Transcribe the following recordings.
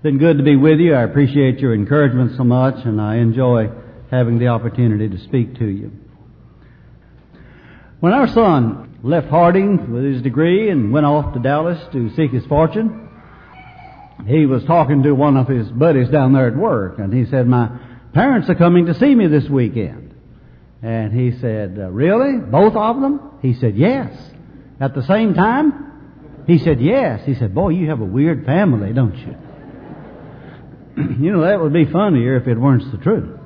It's been good to be with you. I appreciate your encouragement so much, and I enjoy having the opportunity to speak to you. When our son left Harding with his degree and went off to Dallas to seek his fortune, he was talking to one of his buddies down there at work, and he said, My parents are coming to see me this weekend. And he said, uh, Really? Both of them? He said, Yes. At the same time? He said, Yes. He said, Boy, you have a weird family, don't you? you know, that would be funnier if it weren't the truth.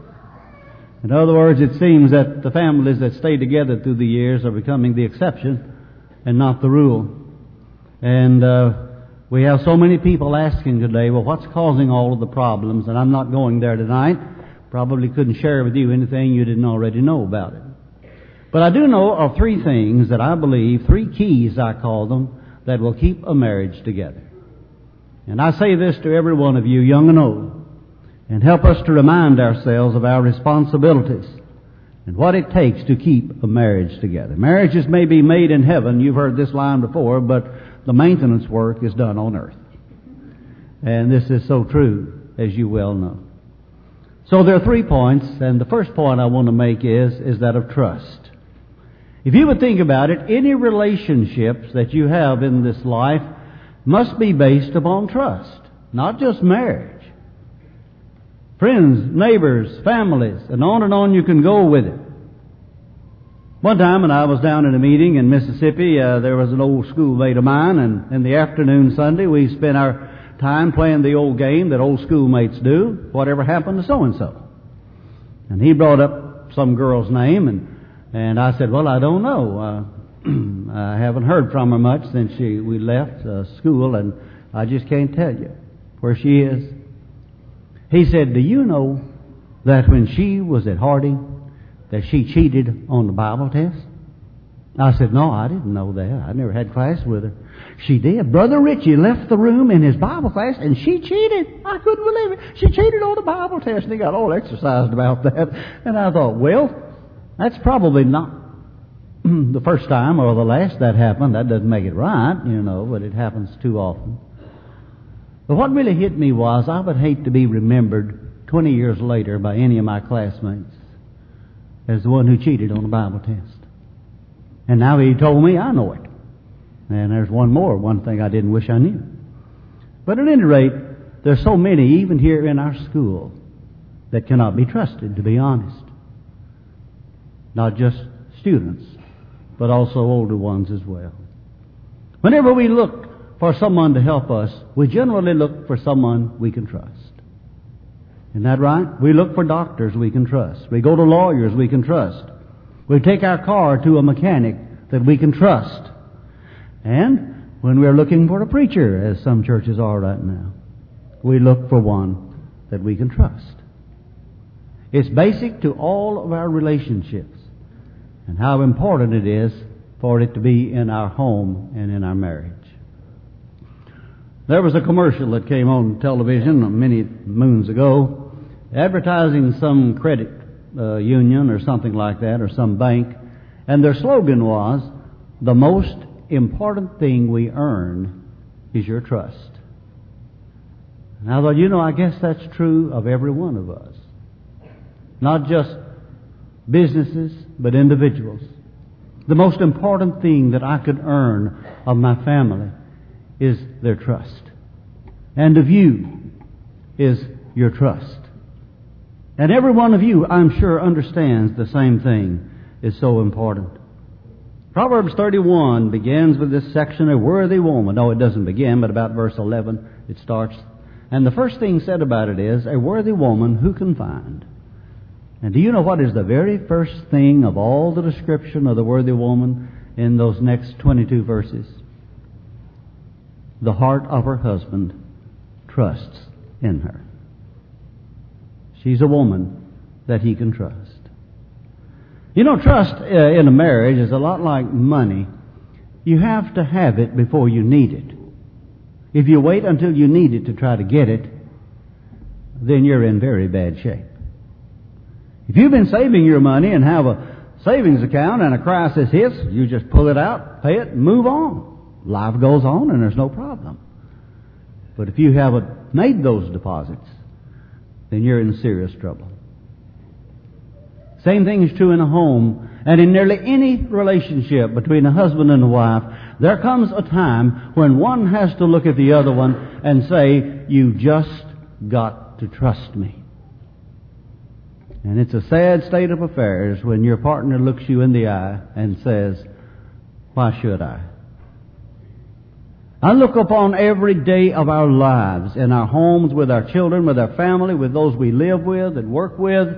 In other words, it seems that the families that stay together through the years are becoming the exception and not the rule. And uh, we have so many people asking today, well, what's causing all of the problems? And I'm not going there tonight. Probably couldn't share with you anything you didn't already know about it. But I do know of three things that I believe, three keys I call them, that will keep a marriage together. And I say this to every one of you, young and old, and help us to remind ourselves of our responsibilities and what it takes to keep a marriage together. Marriages may be made in heaven, you've heard this line before, but the maintenance work is done on earth. And this is so true, as you well know. So there are three points, and the first point I want to make is, is that of trust. If you would think about it, any relationships that you have in this life must be based upon trust, not just marriage. Friends, neighbors, families, and on and on you can go with it. One time when I was down in a meeting in Mississippi, uh, there was an old schoolmate of mine, and in the afternoon Sunday we spent our time playing the old game that old schoolmates do, whatever happened to so and so. And he brought up some girl's name, and and I said, well, I don't know. Uh, I haven't heard from her much since she we left uh, school, and I just can't tell you where she is. He said, do you know that when she was at Harding, that she cheated on the Bible test? I said, no, I didn't know that. I never had class with her. She did. Brother Richie left the room in his Bible class and she cheated. I couldn't believe it. She cheated on the Bible test and he got all exercised about that. And I thought, well, that's probably not the first time or the last that happened. That doesn't make it right, you know, but it happens too often. But what really hit me was I would hate to be remembered 20 years later by any of my classmates as the one who cheated on a Bible test. And now he told me I know it. And there's one more, one thing I didn't wish I knew. But at any rate, there's so many, even here in our school, that cannot be trusted, to be honest. Not just students, but also older ones as well. Whenever we look for someone to help us, we generally look for someone we can trust. Isn't that right? We look for doctors we can trust. We go to lawyers we can trust. We take our car to a mechanic that we can trust. And when we're looking for a preacher, as some churches are right now, we look for one that we can trust. It's basic to all of our relationships and how important it is for it to be in our home and in our marriage. There was a commercial that came on television many moons ago advertising some credit uh, union or something like that or some bank, and their slogan was, the most important thing we earn is your trust. And I thought, you know, I guess that's true of every one of us. Not just businesses, but individuals. The most important thing that I could earn of my family is their trust. And of you is your trust. And every one of you, I'm sure, understands the same thing is so important. Proverbs 31 begins with this section, a worthy woman. No, it doesn't begin, but about verse 11 it starts. And the first thing said about it is, a worthy woman who can find. And do you know what is the very first thing of all the description of the worthy woman in those next 22 verses? The heart of her husband trusts in her. She's a woman that he can trust. You know, trust uh, in a marriage is a lot like money. You have to have it before you need it. If you wait until you need it to try to get it, then you're in very bad shape. If you've been saving your money and have a savings account and a crisis hits, you just pull it out, pay it, and move on. Life goes on and there's no problem. But if you haven't made those deposits, then you're in serious trouble. Same thing is true in a home and in nearly any relationship between a husband and a wife. There comes a time when one has to look at the other one and say, you just got to trust me. And it's a sad state of affairs when your partner looks you in the eye and says, why should I? I look upon every day of our lives in our homes, with our children, with our family, with those we live with and work with.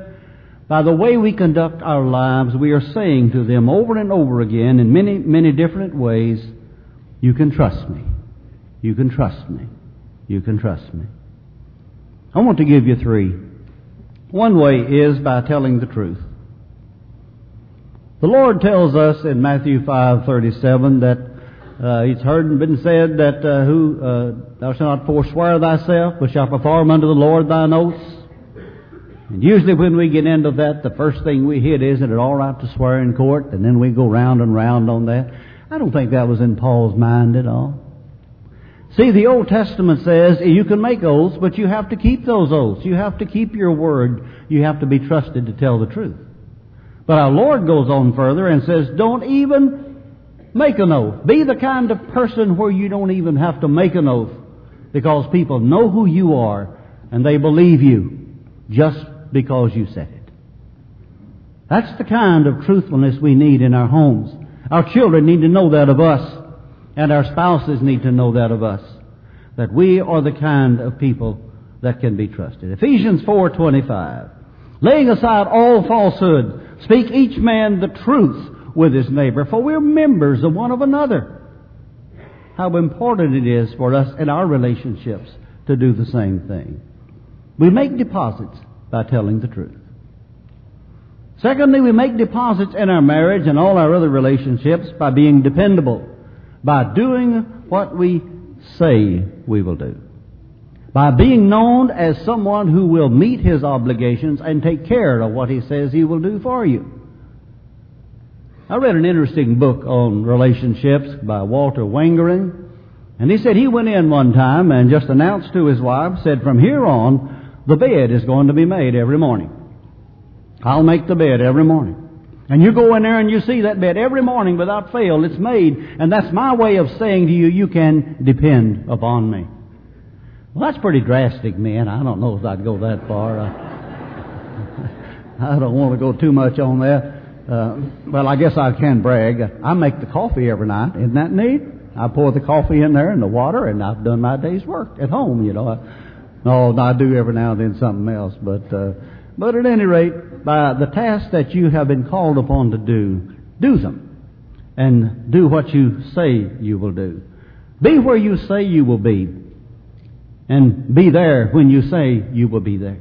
By the way we conduct our lives, we are saying to them over and over again in many, many different ways, you can trust me. You can trust me. You can trust me. I want to give you three. One way is by telling the truth. The Lord tells us in Matthew 5:37 that uh, it's heard and been said that uh, who uh, thou shalt not forswear thyself, but shalt perform unto the Lord thine oaths. And usually when we get into that, the first thing we hit is, is it all right to swear in court? And then we go round and round on that. I don't think that was in Paul's mind at all. See, the Old Testament says you can make oaths, but you have to keep those oaths. You have to keep your word. You have to be trusted to tell the truth. But our Lord goes on further and says, don't even make an oath. Be the kind of person where you don't even have to make an oath because people know who you are and they believe you just because you said it. That's the kind of truthfulness we need in our homes. Our children need to know that of us. And our spouses need to know that of us. That we are the kind of people that can be trusted. Ephesians 4.25. Laying aside all falsehood, speak each man the truth with his neighbor, for we're members of one of another. How important it is for us in our relationships to do the same thing. We make deposits by telling the truth. Secondly, we make deposits in our marriage and all our other relationships by being dependable by doing what we say we will do. By being known as someone who will meet his obligations and take care of what he says he will do for you. I read an interesting book on relationships by Walter Wangerin, and he said he went in one time and just announced to his wife, said, from here on, the bed is going to be made every morning. I'll make the bed every morning. And you go in there and you see that bed every morning without fail. It's made. And that's my way of saying to you, you can depend upon me. Well, that's pretty drastic, man. I don't know if I'd go that far. I, I don't want to go too much on that. Uh, well, I guess I can brag. I make the coffee every night. Isn't that neat? I pour the coffee in there and the water, and I've done my day's work at home, you know. I, no, I do every now and then something else, but, uh, but at any rate, by the tasks that you have been called upon to do, do them. And do what you say you will do. Be where you say you will be. And be there when you say you will be there.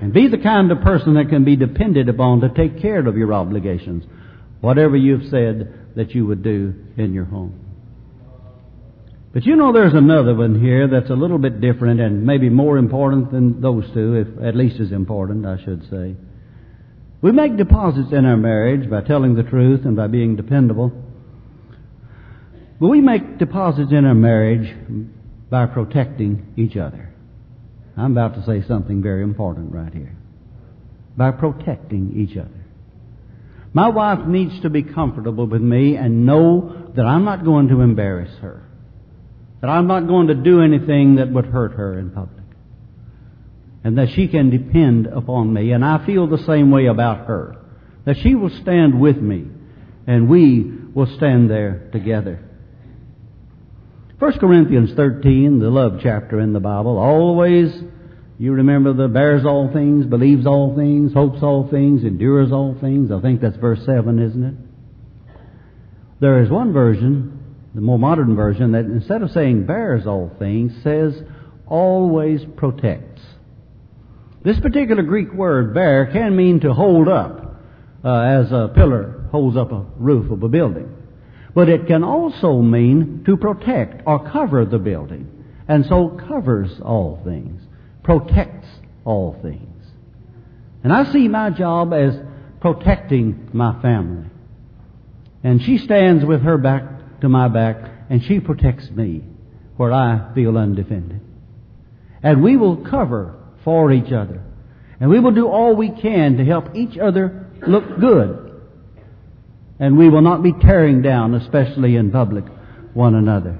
And be the kind of person that can be depended upon to take care of your obligations. Whatever you've said that you would do in your home. But you know there's another one here that's a little bit different and maybe more important than those two, if at least as important, I should say. We make deposits in our marriage by telling the truth and by being dependable. But we make deposits in our marriage by protecting each other. I'm about to say something very important right here. By protecting each other. My wife needs to be comfortable with me and know that I'm not going to embarrass her that I'm not going to do anything that would hurt her in public. And that she can depend upon me. And I feel the same way about her. That she will stand with me and we will stand there together. 1 Corinthians 13, the love chapter in the Bible, always, you remember the bears all things, believes all things, hopes all things, endures all things. I think that's verse 7, isn't it? There is one version the more modern version, that instead of saying bears all things, says always protects. This particular Greek word, bear, can mean to hold up, uh, as a pillar holds up a roof of a building. But it can also mean to protect or cover the building. And so covers all things, protects all things. And I see my job as protecting my family. And she stands with her back to my back, and she protects me where I feel undefended. And we will cover for each other. And we will do all we can to help each other look good. And we will not be tearing down, especially in public, one another.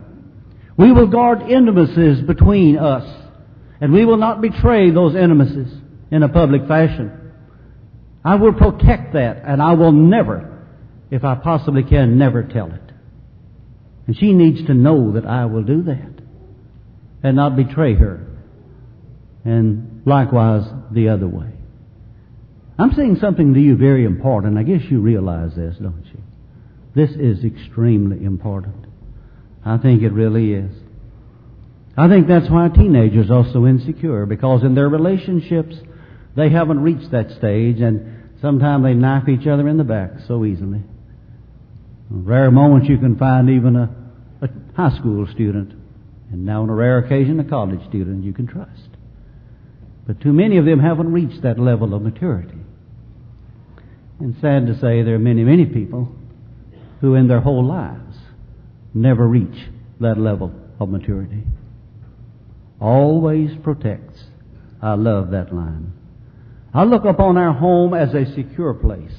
We will guard intimacies between us. And we will not betray those intimacies in a public fashion. I will protect that, and I will never, if I possibly can, never tell it. And she needs to know that I will do that and not betray her. And likewise the other way. I'm saying something to you very important. I guess you realize this, don't you? This is extremely important. I think it really is. I think that's why teenagers are so insecure, because in their relationships, they haven't reached that stage, and sometimes they knife each other in the back so easily. Rare moments you can find even a, a high school student, and now on a rare occasion a college student you can trust. But too many of them haven't reached that level of maturity. And sad to say, there are many, many people who in their whole lives never reach that level of maturity always protects. I love that line. I look upon our home as a secure place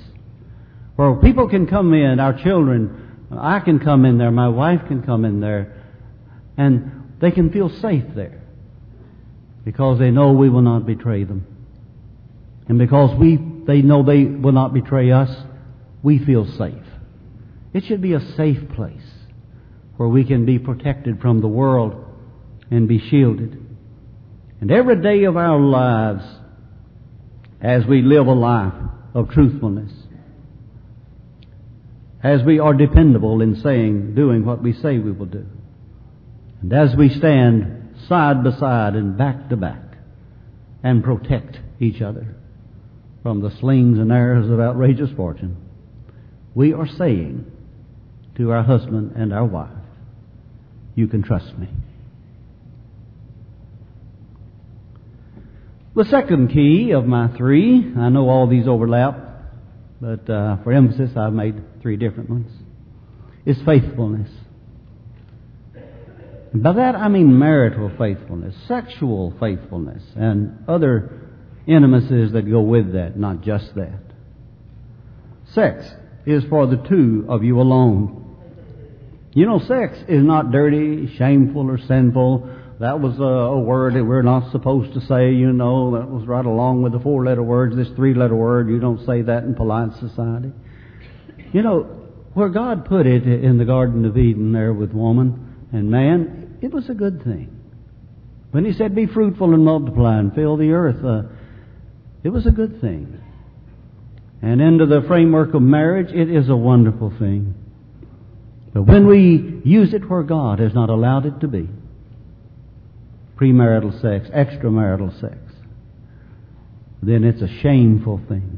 where people can come in, our children, I can come in there, my wife can come in there, and they can feel safe there because they know we will not betray them. And because we, they know they will not betray us, we feel safe. It should be a safe place where we can be protected from the world and be shielded. And every day of our lives, as we live a life of truthfulness, as we are dependable in saying, doing what we say we will do, and as we stand side by side and back to back and protect each other from the slings and arrows of outrageous fortune, we are saying to our husband and our wife, You can trust me. The second key of my three, I know all these overlap, but uh, for emphasis I've made three different ones, is faithfulness. By that I mean marital faithfulness, sexual faithfulness, and other intimacies that go with that, not just that. Sex is for the two of you alone. You know, sex is not dirty, shameful, or sinful that was a, a, word that we're not supposed to say, you know. That was right along with the four letter words. This three letter word, you don't say that in polite society. You know, where God put it in the Garden of Eden there with woman and man, it was a good thing. When He said, Be fruitful and multiply and fill the earth, uh, it was a good thing. And into the framework of marriage, it is a wonderful thing. But when we use it where God has not allowed it to be, premarital sex, extramarital sex, then it's a shameful thing.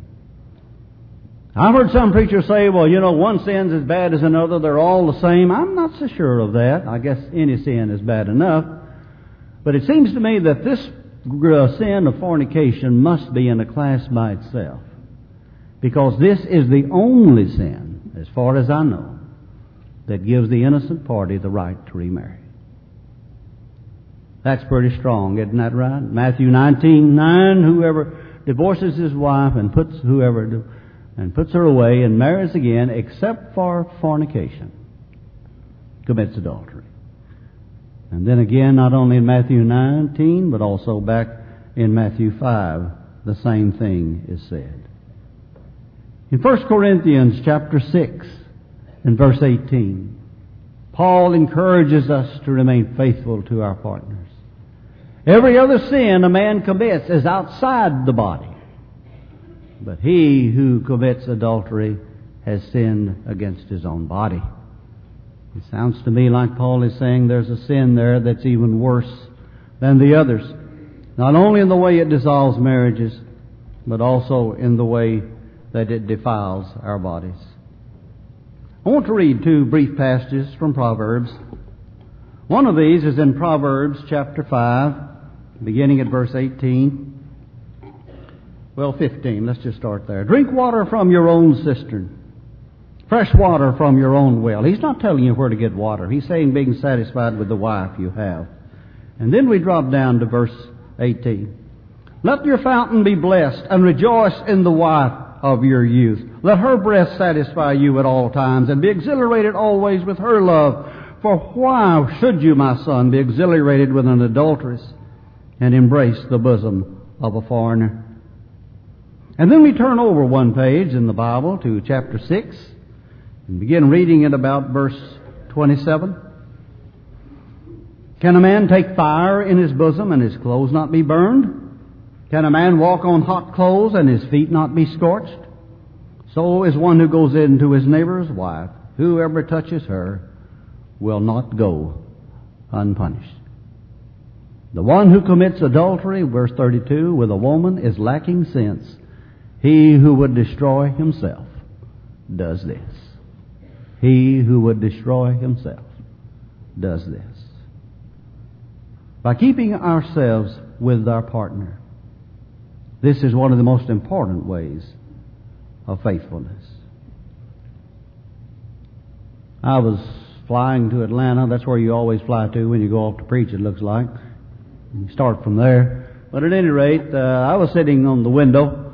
I've heard some preachers say, well, you know, one sin's as bad as another, they're all the same. I'm not so sure of that. I guess any sin is bad enough. But it seems to me that this uh, sin of fornication must be in a class by itself. Because this is the only sin, as far as I know, that gives the innocent party the right to remarry. That's pretty strong, isn't that right? Matthew 19, 9, whoever divorces his wife and puts whoever and puts her away and marries again, except for fornication, commits adultery. And then again, not only in Matthew 19, but also back in Matthew 5, the same thing is said. In 1 Corinthians chapter 6 and verse 18, Paul encourages us to remain faithful to our partners. Every other sin a man commits is outside the body. But he who commits adultery has sinned against his own body. It sounds to me like Paul is saying there's a sin there that's even worse than the others. Not only in the way it dissolves marriages, but also in the way that it defiles our bodies. I want to read two brief passages from Proverbs. One of these is in Proverbs chapter 5, beginning at verse 18. Well, 15. Let's just start there. Drink water from your own cistern, fresh water from your own well. He's not telling you where to get water. He's saying being satisfied with the wife you have. And then we drop down to verse 18. Let your fountain be blessed and rejoice in the wife of your youth. Let her breast satisfy you at all times and be exhilarated always with her love. For why should you, my son, be exhilarated with an adulteress and embrace the bosom of a foreigner? And then we turn over one page in the Bible to chapter 6 and begin reading it about verse 27. Can a man take fire in his bosom and his clothes not be burned? Can a man walk on hot coals and his feet not be scorched? So is one who goes into his neighbor's wife. Whoever touches her will not go unpunished. The one who commits adultery, verse 32, with a woman is lacking sense. He who would destroy himself does this. He who would destroy himself does this. By keeping ourselves with our partner, this is one of the most important ways of faithfulness. I was flying to Atlanta. That's where you always fly to when you go off to preach, it looks like. You start from there. But at any rate, uh, I was sitting on the window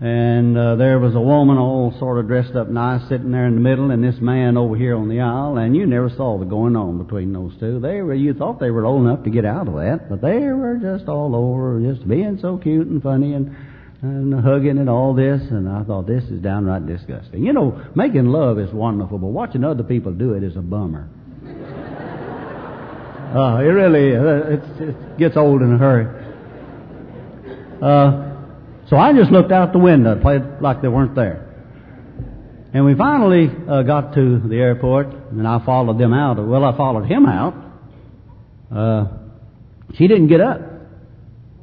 and uh, there was a woman all sort of dressed up nice sitting there in the middle and this man over here on the aisle and you never saw the going on between those two. They were you thought they were old enough to get out of that but they were just all over just being so cute and funny and and hugging and all this and i thought this is downright disgusting. You know making love is wonderful but watching other people do it is a bummer. Uh, it really is. it gets old in a hurry. Uh, so I just looked out the window, and played like they weren't there. And we finally uh, got to the airport, and I followed them out. Well, I followed him out. Uh, she didn't get up,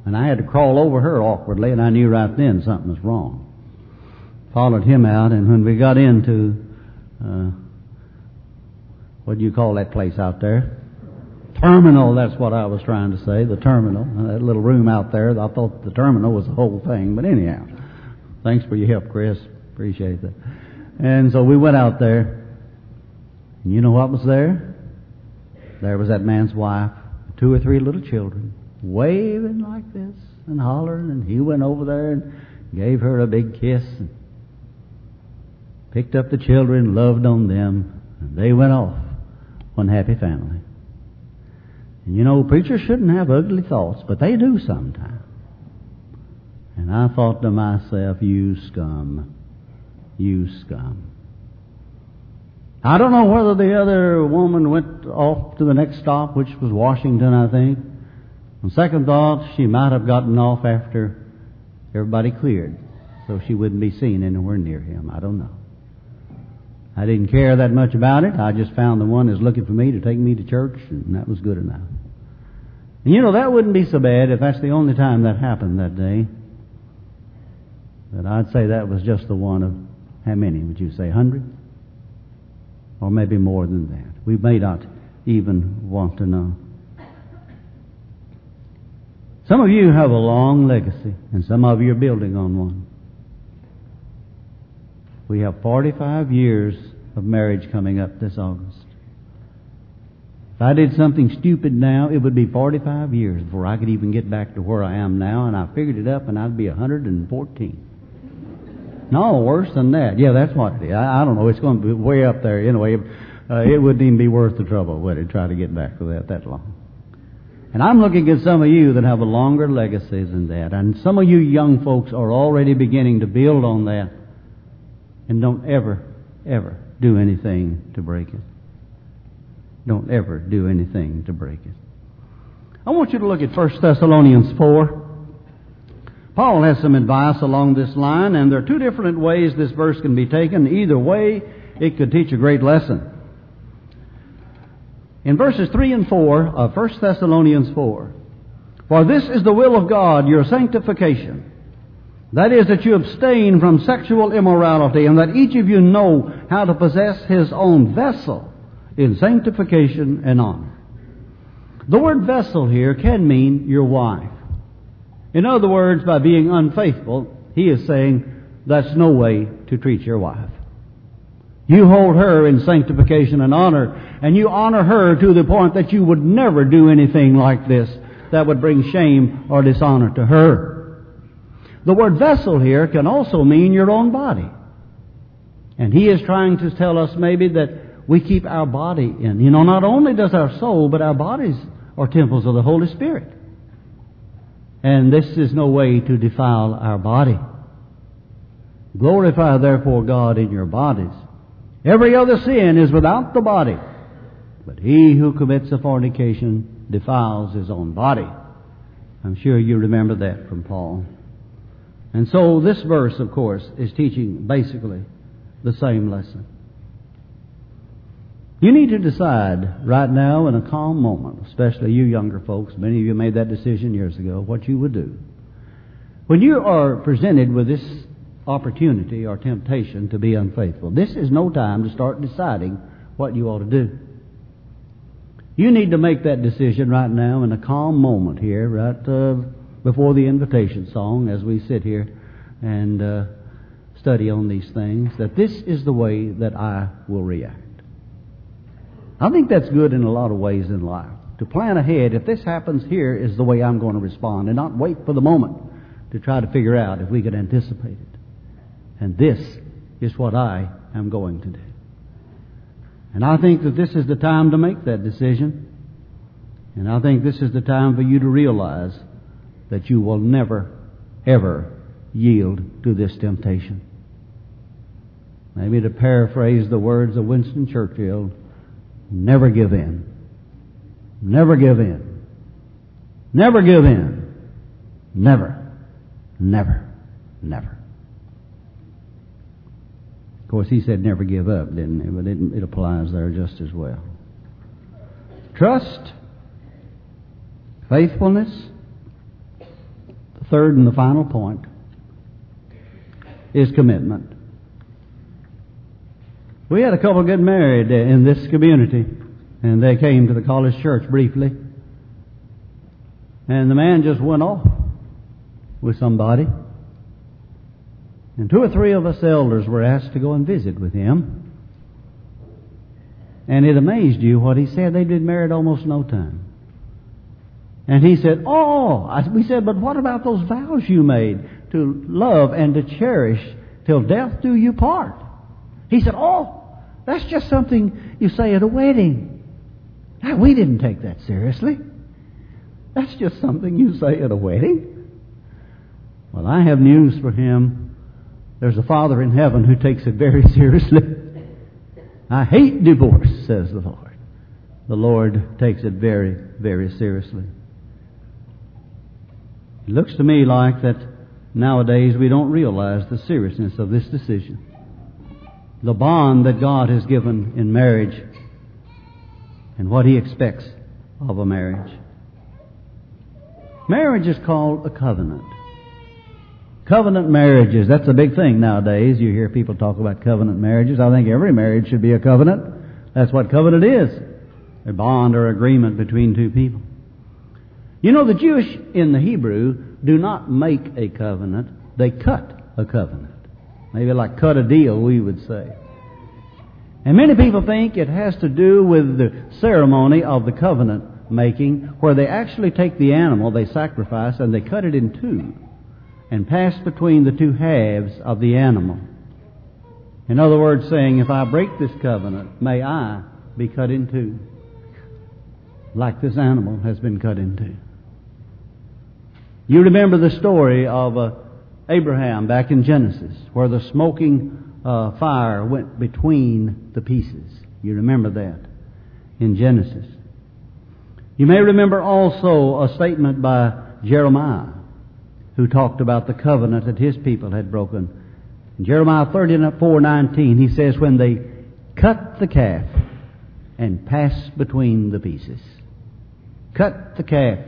and I had to crawl over her awkwardly, and I knew right then something was wrong. Followed him out, and when we got into uh, what do you call that place out there? Terminal, that's what I was trying to say, the terminal, uh, that little room out there. I thought the terminal was the whole thing, but anyhow, thanks for your help, Chris. Appreciate that. And so we went out there, and you know what was there? There was that man's wife, two or three little children, waving like this and hollering, and he went over there and gave her a big kiss and picked up the children, loved on them, and they went off, one happy family. You know, preachers shouldn't have ugly thoughts, but they do sometimes. And I thought to myself, you scum. You scum. I don't know whether the other woman went off to the next stop, which was Washington, I think. On second thought, she might have gotten off after everybody cleared, so she wouldn't be seen anywhere near him. I don't know. I didn't care that much about it. I just found the one that was looking for me to take me to church, and that was good enough. And you know, that wouldn't be so bad if that's the only time that happened that day. But I'd say that was just the one of how many would you say? Hundred? Or maybe more than that. We may not even want to know. Some of you have a long legacy, and some of you are building on one. We have 45 years of marriage coming up this August. If I did something stupid now, it would be 45 years before I could even get back to where I am now, and I figured it up, and I'd be 114. No, worse than that. Yeah, that's what it is. I, I don't know. It's going to be way up there anyway. Uh, it wouldn't even be worth the trouble, would it, try to get back to that that long. And I'm looking at some of you that have a longer legacy than that. And some of you young folks are already beginning to build on that. And don't ever, ever do anything to break it. Don't ever do anything to break it. I want you to look at 1 Thessalonians 4. Paul has some advice along this line, and there are two different ways this verse can be taken. Either way, it could teach a great lesson. In verses 3 and 4 of 1 Thessalonians 4, For this is the will of God, your sanctification. That is, that you abstain from sexual immorality, and that each of you know how to possess his own vessel in sanctification and honor. The word vessel here can mean your wife. In other words, by being unfaithful, he is saying that's no way to treat your wife. You hold her in sanctification and honor, and you honor her to the point that you would never do anything like this that would bring shame or dishonor to her. The word vessel here can also mean your own body. And he is trying to tell us maybe that we keep our body in. You know, not only does our soul, but our bodies are temples of the Holy Spirit. And this is no way to defile our body. Glorify therefore God in your bodies. Every other sin is without the body, but he who commits a fornication defiles his own body. I'm sure you remember that from Paul. And so this verse, of course, is teaching basically the same lesson. You need to decide right now in a calm moment, especially you younger folks, many of you made that decision years ago, what you would do. When you are presented with this opportunity or temptation to be unfaithful, this is no time to start deciding what you ought to do. You need to make that decision right now in a calm moment here, right uh, before the invitation song, as we sit here and uh, study on these things, that this is the way that I will react. I think that's good in a lot of ways in life. To plan ahead, if this happens here, is the way I'm going to respond, and not wait for the moment to try to figure out if we could anticipate it. And this is what I am going to do. And I think that this is the time to make that decision. And I think this is the time for you to realize that you will never, ever yield to this temptation. Maybe to paraphrase the words of Winston Churchill, never give in. Never give in. Never give in. Never. Never. Never. Of course, he said never give up, didn't he? But it, it applies there just as well. Trust, faithfulness, third and the final point is commitment. We had a couple get married in this community, and they came to the college church briefly. And the man just went off with somebody. And two or three of us elders were asked to go and visit with him. And it amazed you what he said. They'd been married almost no time. And he said, Oh, I, we said, but what about those vows you made to love and to cherish till death do you part? He said, Oh, that's just something you say at a wedding. Now, we didn't take that seriously. That's just something you say at a wedding. Well, I have news for him. There's a Father in heaven who takes it very seriously. I hate divorce, says the Lord. The Lord takes it very, very seriously. It looks to me like that nowadays we don't realize the seriousness of this decision the bond that God has given in marriage and what He expects of a marriage. Marriage is called a covenant. Covenant marriages, that's a big thing nowadays. You hear people talk about covenant marriages. I think every marriage should be a covenant. That's what covenant is a bond or agreement between two people. You know, the Jewish in the Hebrew do not make a covenant, they cut a covenant. Maybe like cut a deal, we would say. And many people think it has to do with the ceremony of the covenant making, where they actually take the animal they sacrifice and they cut it in two and pass between the two halves of the animal. In other words, saying, if I break this covenant, may I be cut in two, like this animal has been cut in two. You remember the story of uh, Abraham back in Genesis, where the smoking uh, fire went between the pieces. You remember that in Genesis. You may remember also a statement by Jeremiah, who talked about the covenant that his people had broken. In Jeremiah 34:19, he says, "When they cut the calf and pass between the pieces, cut the calf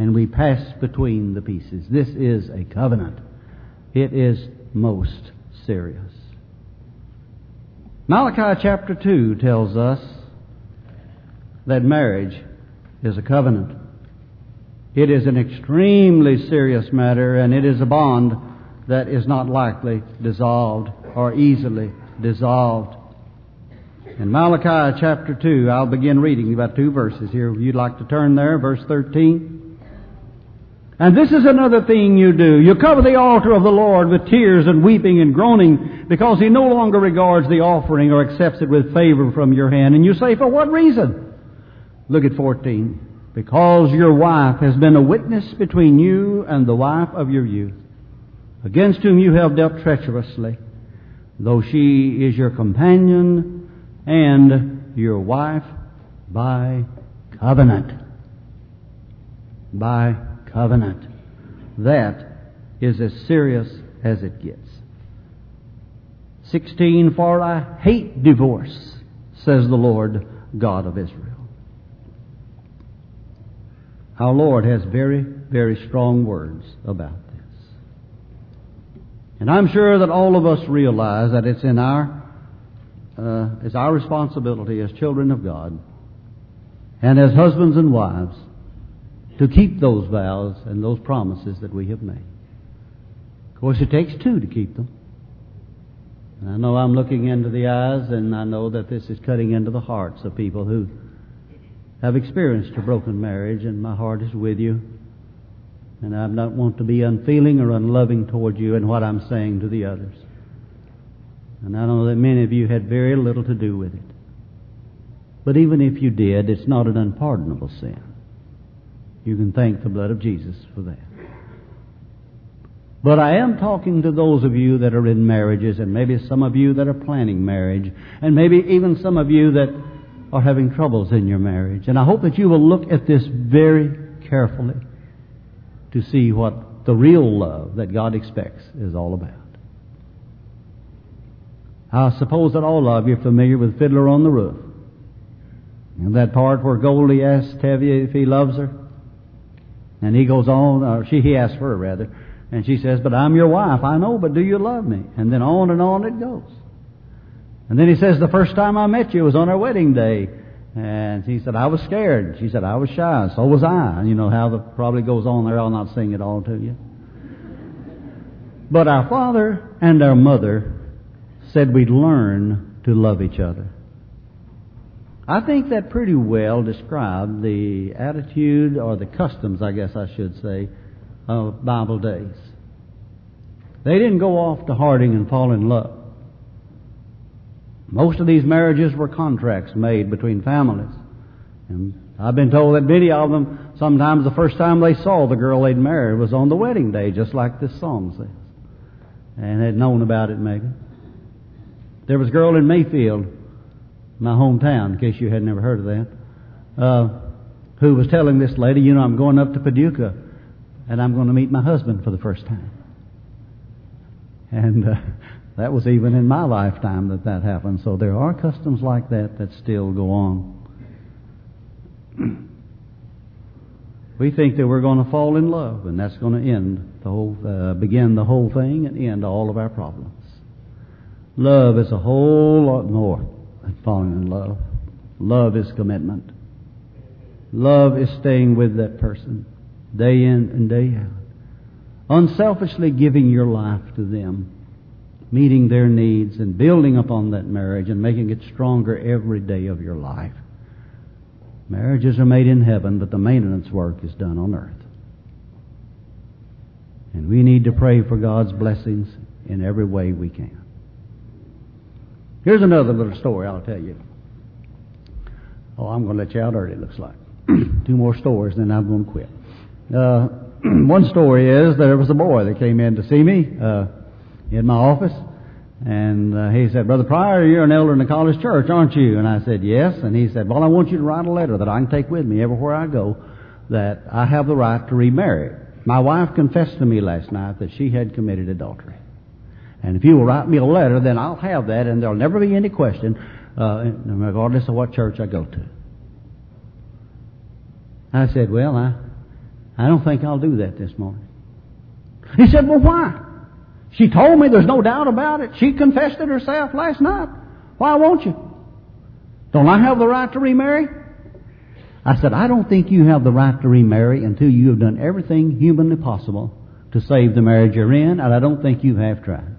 and we pass between the pieces. This is a covenant. It is most serious. Malachi chapter 2 tells us that marriage is a covenant. It is an extremely serious matter, and it is a bond that is not likely dissolved or easily dissolved. In Malachi chapter 2, I'll begin reading about two verses here. If you'd like to turn there, verse 13. And this is another thing you do. You cover the altar of the Lord with tears and weeping and groaning because He no longer regards the offering or accepts it with favor from your hand. And you say, for what reason? Look at 14. Because your wife has been a witness between you and the wife of your youth, against whom you have dealt treacherously, though she is your companion and your wife by covenant. By covenant. That is as serious as it gets. 16, for I hate divorce, says the Lord God of Israel. Our Lord has very, very strong words about this. And I'm sure that all of us realize that it's in our, uh, it's our responsibility as children of God and as husbands and wives to keep those vows and those promises that we have made. Of course, it takes two to keep them. And I know I'm looking into the eyes, and I know that this is cutting into the hearts of people who have experienced a broken marriage, and my heart is with you. And I don't want to be unfeeling or unloving toward you in what I'm saying to the others. And I know that many of you had very little to do with it. But even if you did, it's not an unpardonable sin. You can thank the blood of Jesus for that. But I am talking to those of you that are in marriages, and maybe some of you that are planning marriage, and maybe even some of you that are having troubles in your marriage. And I hope that you will look at this very carefully to see what the real love that God expects is all about. I suppose that all of you are familiar with Fiddler on the Roof. And that part where Goldie asks Tevye if he loves her. And he goes on, or she, he asks her rather, and she says, but I'm your wife. I know, but do you love me? And then on and on it goes. And then he says, the first time I met you was on our wedding day. And he said, I was scared. She said, I was shy. So was I. And you know how the probably goes on there. I'll not sing it all to you. But our father and our mother said we'd learn to love each other. I think that pretty well described the attitude or the customs, I guess I should say, of Bible days. They didn't go off to Harding and fall in love. Most of these marriages were contracts made between families. And I've been told that many of them, sometimes the first time they saw the girl they'd married was on the wedding day, just like this song says. And had known about it maybe. There was a girl in Mayfield my hometown, in case you had never heard of that, uh, who was telling this lady, you know, I'm going up to Paducah and I'm going to meet my husband for the first time. And uh, that was even in my lifetime that that happened. So there are customs like that that still go on. we think that we're going to fall in love, and that's going to end the whole, uh, begin the whole thing and end all of our problems. Love is a whole lot more falling in love. Love is commitment. Love is staying with that person day in and day out. Unselfishly giving your life to them, meeting their needs and building upon that marriage and making it stronger every day of your life. Marriages are made in heaven, but the maintenance work is done on earth. And we need to pray for God's blessings in every way we can. Here's another little story I'll tell you. Oh, I'm going to let you out early, it looks like. Two more stories, then I'm going to quit. Uh, one story is there was a boy that came in to see me uh, in my office, and uh, he said, Brother Pryor, you're an elder in the college church, aren't you? And I said, Yes. And he said, Well, I want you to write a letter that I can take with me everywhere I go that I have the right to remarry. My wife confessed to me last night that she had committed adultery. And if you will write me a letter, then I'll have that, and there'll never be any question, uh, regardless of what church I go to. I said, Well, I, I don't think I'll do that this morning. He said, Well, why? She told me there's no doubt about it. She confessed it herself last night. Why won't you? Don't I have the right to remarry? I said, I don't think you have the right to remarry until you have done everything humanly possible to save the marriage you're in, and I don't think you have tried.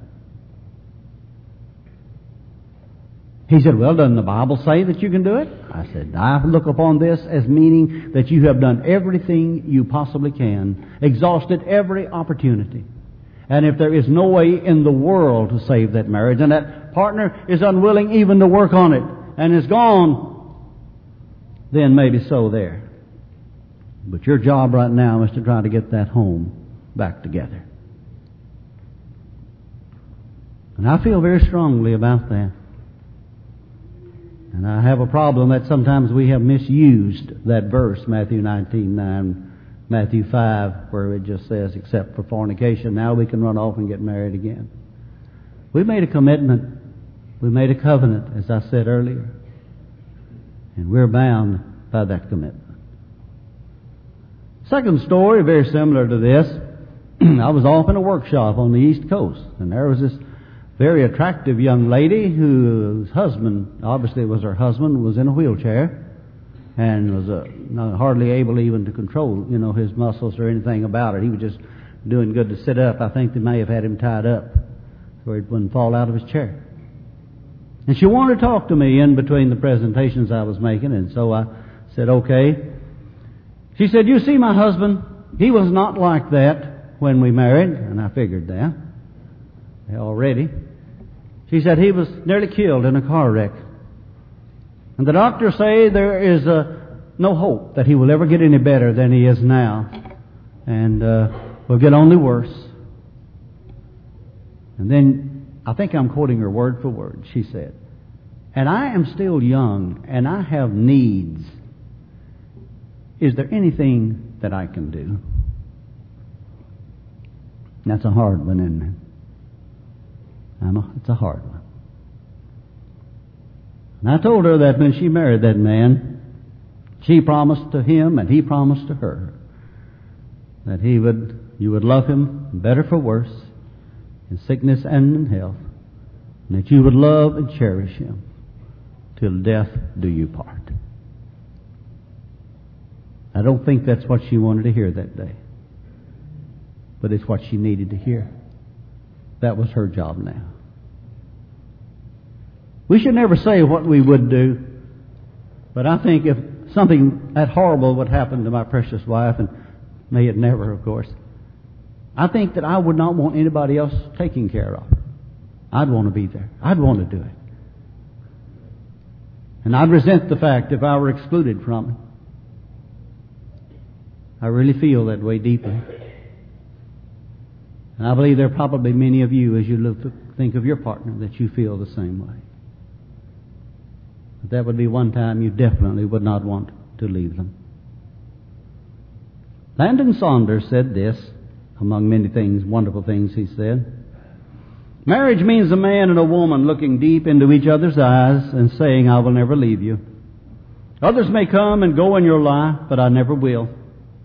He said, Well, doesn't the Bible say that you can do it? I said, I look upon this as meaning that you have done everything you possibly can, exhausted every opportunity. And if there is no way in the world to save that marriage, and that partner is unwilling even to work on it, and is gone, then maybe so there. But your job right now is to try to get that home back together. And I feel very strongly about that. And I have a problem that sometimes we have misused that verse, Matthew 19, 9, Matthew 5, where it just says, except for fornication, now we can run off and get married again. We made a commitment. We made a covenant, as I said earlier. And we're bound by that commitment. Second story, very similar to this. I was off in a workshop on the East Coast, and there was this very attractive young lady whose husband, obviously it was her husband, was in a wheelchair and was uh, hardly able even to control, you know, his muscles or anything about it. He was just doing good to sit up. I think they may have had him tied up where he wouldn't fall out of his chair. And she wanted to talk to me in between the presentations I was making, and so I said, okay. She said, you see my husband, he was not like that when we married, and I figured that already. She said he was nearly killed in a car wreck. And the doctors say there is uh, no hope that he will ever get any better than he is now. And uh, will get only worse. And then, I think I'm quoting her word for word. She said, And I am still young, and I have needs. Is there anything that I can do? That's a hard one, isn't it? It's a hard one. And I told her that when she married that man, she promised to him and he promised to her that he would, you would love him better for worse, in sickness and in health, and that you would love and cherish him till death do you part. I don't think that's what she wanted to hear that day, but it's what she needed to hear. That was her job now. We should never say what we would do, but I think if something that horrible would happen to my precious wife, and may it never, of course, I think that I would not want anybody else taking care of her. I'd want to be there. I'd want to do it. And I'd resent the fact if I were excluded from it. I really feel that way deeply. And I believe there are probably many of you, as you look to think of your partner, that you feel the same way. But that would be one time you definitely would not want to leave them. Landon Saunders said this, among many things, wonderful things he said. Marriage means a man and a woman looking deep into each other's eyes and saying, I will never leave you. Others may come and go in your life, but I never will.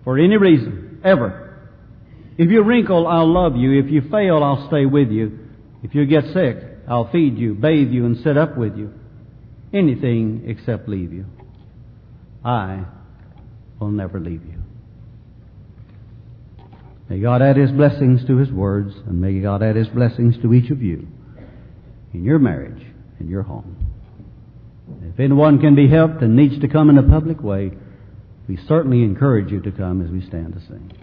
For any reason, ever. If you wrinkle, I'll love you. If you fail, I'll stay with you. If you get sick, I'll feed you, bathe you, and sit up with you. Anything except leave you. I will never leave you. May God add His blessings to His words, and may God add His blessings to each of you in your marriage, in your home. If anyone can be helped and needs to come in a public way, we certainly encourage you to come as we stand to sing.